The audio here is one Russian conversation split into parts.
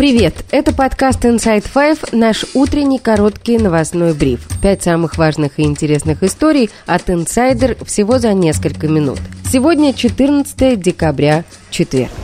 Привет! Это подкаст Inside Five, наш утренний короткий новостной бриф. Пять самых важных и интересных историй от Insider всего за несколько минут. Сегодня 14 декабря, четверг.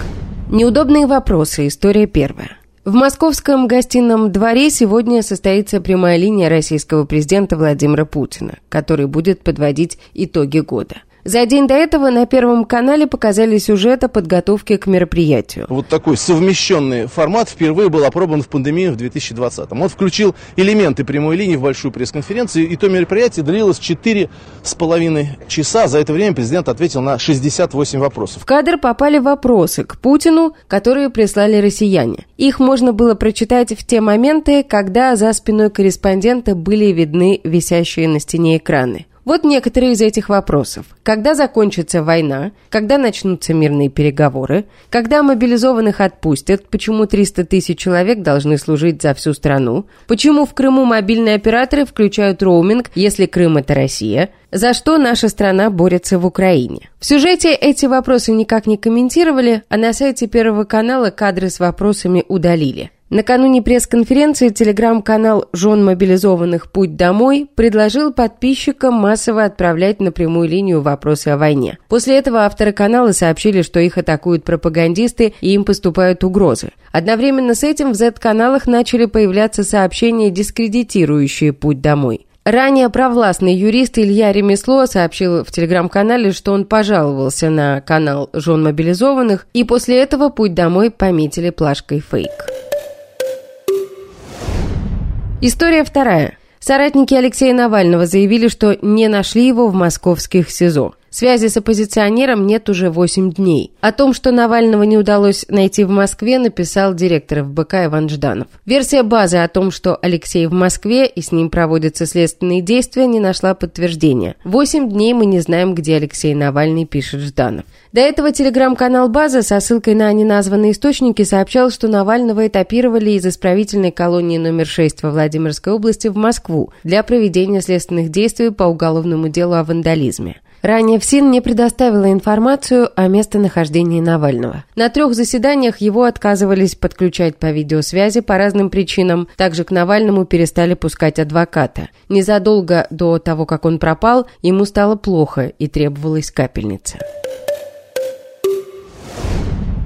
Неудобные вопросы. История первая. В московском гостином дворе сегодня состоится прямая линия российского президента Владимира Путина, который будет подводить итоги года. За день до этого на Первом канале показали сюжет о подготовке к мероприятию. Вот такой совмещенный формат впервые был опробован в пандемии в 2020 Он включил элементы прямой линии в большую пресс-конференцию, и то мероприятие длилось 4,5 часа. За это время президент ответил на 68 вопросов. В кадр попали вопросы к Путину, которые прислали россияне. Их можно было прочитать в те моменты, когда за спиной корреспондента были видны висящие на стене экраны. Вот некоторые из этих вопросов. Когда закончится война? Когда начнутся мирные переговоры? Когда мобилизованных отпустят? Почему 300 тысяч человек должны служить за всю страну? Почему в Крыму мобильные операторы включают роуминг, если Крым – это Россия? За что наша страна борется в Украине? В сюжете эти вопросы никак не комментировали, а на сайте Первого канала кадры с вопросами удалили. Накануне пресс-конференции телеграм-канал «Жен мобилизованных. Путь домой» предложил подписчикам массово отправлять на прямую линию вопросы о войне. После этого авторы канала сообщили, что их атакуют пропагандисты и им поступают угрозы. Одновременно с этим в Z-каналах начали появляться сообщения, дискредитирующие «Путь домой». Ранее провластный юрист Илья Ремесло сообщил в телеграм-канале, что он пожаловался на канал «Жен мобилизованных», и после этого «Путь домой» пометили плашкой «фейк». История вторая. Соратники Алексея Навального заявили, что не нашли его в московских СИЗО. Связи с оппозиционером нет уже 8 дней. О том, что Навального не удалось найти в Москве, написал директор ФБК Иван Жданов. Версия базы о том, что Алексей в Москве и с ним проводятся следственные действия, не нашла подтверждения. 8 дней мы не знаем, где Алексей Навальный, пишет Жданов. До этого телеграм-канал «База» со ссылкой на неназванные источники сообщал, что Навального этапировали из исправительной колонии номер 6 во Владимирской области в Москву для проведения следственных действий по уголовному делу о вандализме. Ранее ФСИН не предоставила информацию о местонахождении Навального. На трех заседаниях его отказывались подключать по видеосвязи по разным причинам. Также к Навальному перестали пускать адвоката. Незадолго до того, как он пропал, ему стало плохо и требовалась капельница.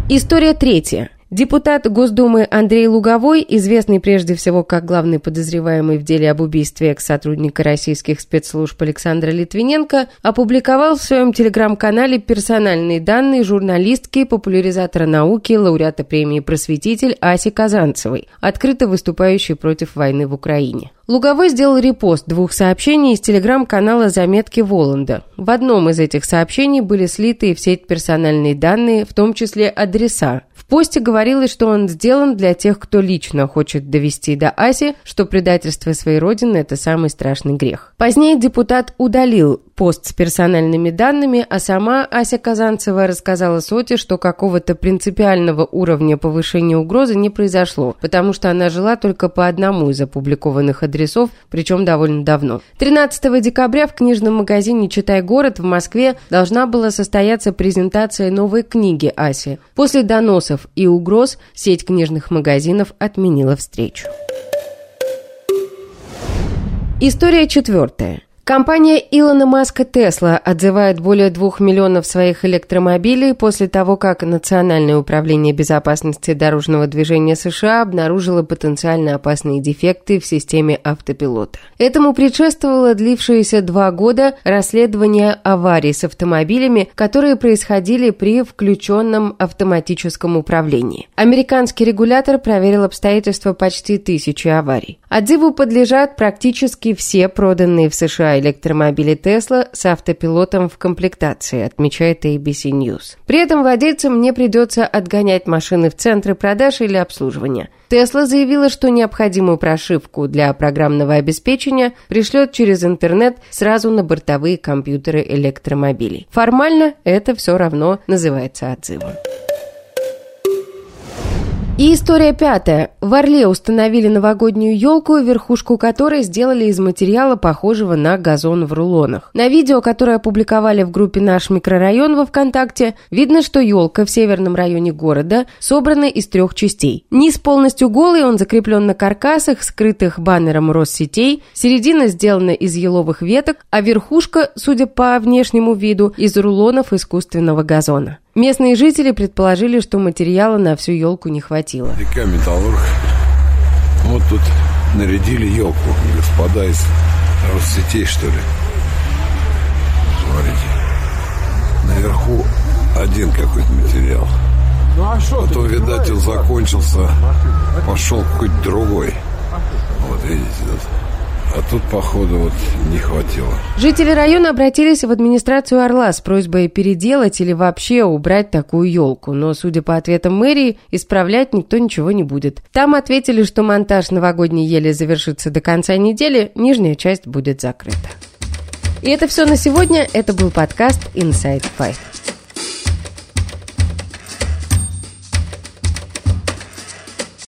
История третья. Депутат Госдумы Андрей Луговой, известный прежде всего как главный подозреваемый в деле об убийстве экс-сотрудника российских спецслужб Александра Литвиненко, опубликовал в своем телеграм-канале персональные данные журналистки, популяризатора науки, лауреата премии «Просветитель» Аси Казанцевой, открыто выступающей против войны в Украине. Луговой сделал репост двух сообщений из телеграм-канала «Заметки Воланда». В одном из этих сообщений были слиты в сеть персональные данные, в том числе адреса. В посте говорилось, что он сделан для тех, кто лично хочет довести до Аси, что предательство своей родины – это самый страшный грех. Позднее депутат удалил пост с персональными данными, а сама Ася Казанцева рассказала Соте, что какого-то принципиального уровня повышения угрозы не произошло, потому что она жила только по одному из опубликованных адресов, причем довольно давно. 13 декабря в книжном магазине «Читай город» в Москве должна была состояться презентация новой книги Аси. После доносов и угроз сеть книжных магазинов отменила встречу. История четвертая. Компания Илона Маска Тесла отзывает более двух миллионов своих электромобилей после того, как Национальное управление безопасности дорожного движения США обнаружило потенциально опасные дефекты в системе автопилота. Этому предшествовало длившееся два года расследование аварий с автомобилями, которые происходили при включенном автоматическом управлении. Американский регулятор проверил обстоятельства почти тысячи аварий. Отзыву подлежат практически все проданные в США электромобили Tesla с автопилотом в комплектации, отмечает ABC News. При этом владельцам не придется отгонять машины в центры продаж или обслуживания. Tesla заявила, что необходимую прошивку для программного обеспечения пришлет через интернет сразу на бортовые компьютеры электромобилей. Формально это все равно называется отзывом. И история пятая. В Орле установили новогоднюю елку, верхушку которой сделали из материала, похожего на газон в рулонах. На видео, которое опубликовали в группе «Наш микрорайон» во ВКонтакте, видно, что елка в северном районе города собрана из трех частей. Низ полностью голый, он закреплен на каркасах, скрытых баннером Россетей, середина сделана из еловых веток, а верхушка, судя по внешнему виду, из рулонов искусственного газона. Местные жители предположили, что материала на всю елку не хватило. Река Металлург. Вот тут нарядили елку. Господа из Россетей, что ли. Смотрите. Наверху один какой-то материал. Потом, видать, он закончился. Пошел какой-то другой. Вот видите, тут. А тут, походу, вот не хватило. Жители района обратились в администрацию Орла с просьбой переделать или вообще убрать такую елку. Но, судя по ответам мэрии, исправлять никто ничего не будет. Там ответили, что монтаж новогодней ели завершится до конца недели, нижняя часть будет закрыта. И это все на сегодня. Это был подкаст Inside Five.